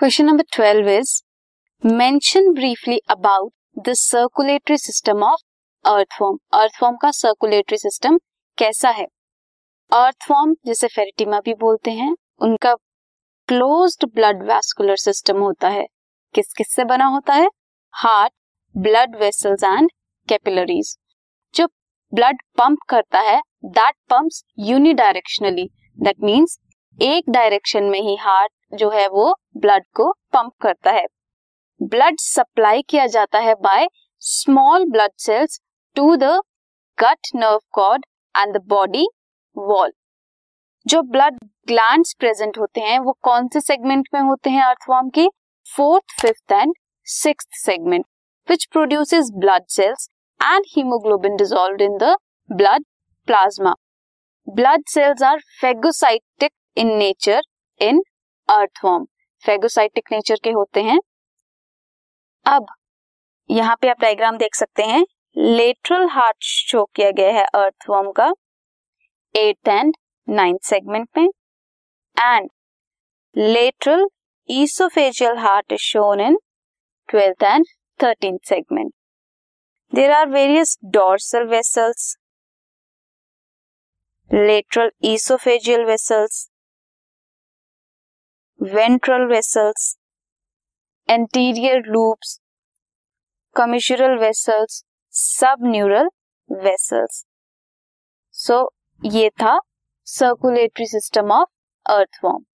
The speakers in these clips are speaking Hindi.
Question number twelve is mention briefly about the circulatory system of earthworm earthworm का सर्कुलेटरी सिस्टम कैसा है? अर्थफॉर्म जिसे फेरिटिमा भी बोलते हैं, उनका क्लोज्ड ब्लड वैस्कुलर सिस्टम होता है। किस किस से बना होता है? Heart blood vessels and capillaries जो ब्लड पंप करता है that pumps unidirectionally that means एक डायरेक्शन में ही हार्ट जो है वो ब्लड को पंप करता है। ब्लड सप्लाई किया जाता है by small blood cells to the gut nerve cord and the body wall जो ब्लड ग्लैंड्स प्रेजेंट होते हैं, वो कौन से सेगमेंट में होते हैं अर्थवॉर्म के? Fourth fifth and six segment which produces blood cells and haemoglobin dissolve in the blood plasma blood cells are phagocytic in nature in earthworm phagocytic nature के होते हैं। अब, यहाँ पे आप डायग्राम देख सकते हैं। लेटरल हार्ट शो किया गया है अर्थवॉर्म का। एट एंड नाइन्थ सेगमेंट में। And lateral oesophageal heart is shown in twelfth and thirteen segment there are various dorsal vessels lateral oesophageal vessels ventral vessels anterior loops commissural vessels sub neural vessels so ये था circulatory system of earthworm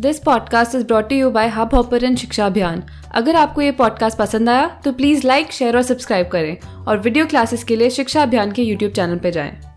this podcast is brought you by hub hopper Shiksha Abhiyan अगर आपको ये पॉडकास्ट पसंद आया तो प्लीज़ लाइक शेयर और सब्सक्राइब करें और वीडियो क्लासेस के लिए शिक्षा अभियान के यूट्यूब चैनल पर जाएँ।